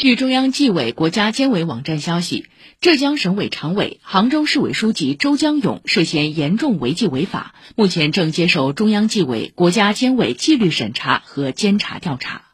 据中央纪委国家监委网站消息浙江省委常委杭州市委书记周江勇涉嫌严重违纪违法目前正接受中央纪委国家监委纪律审查和监察调查。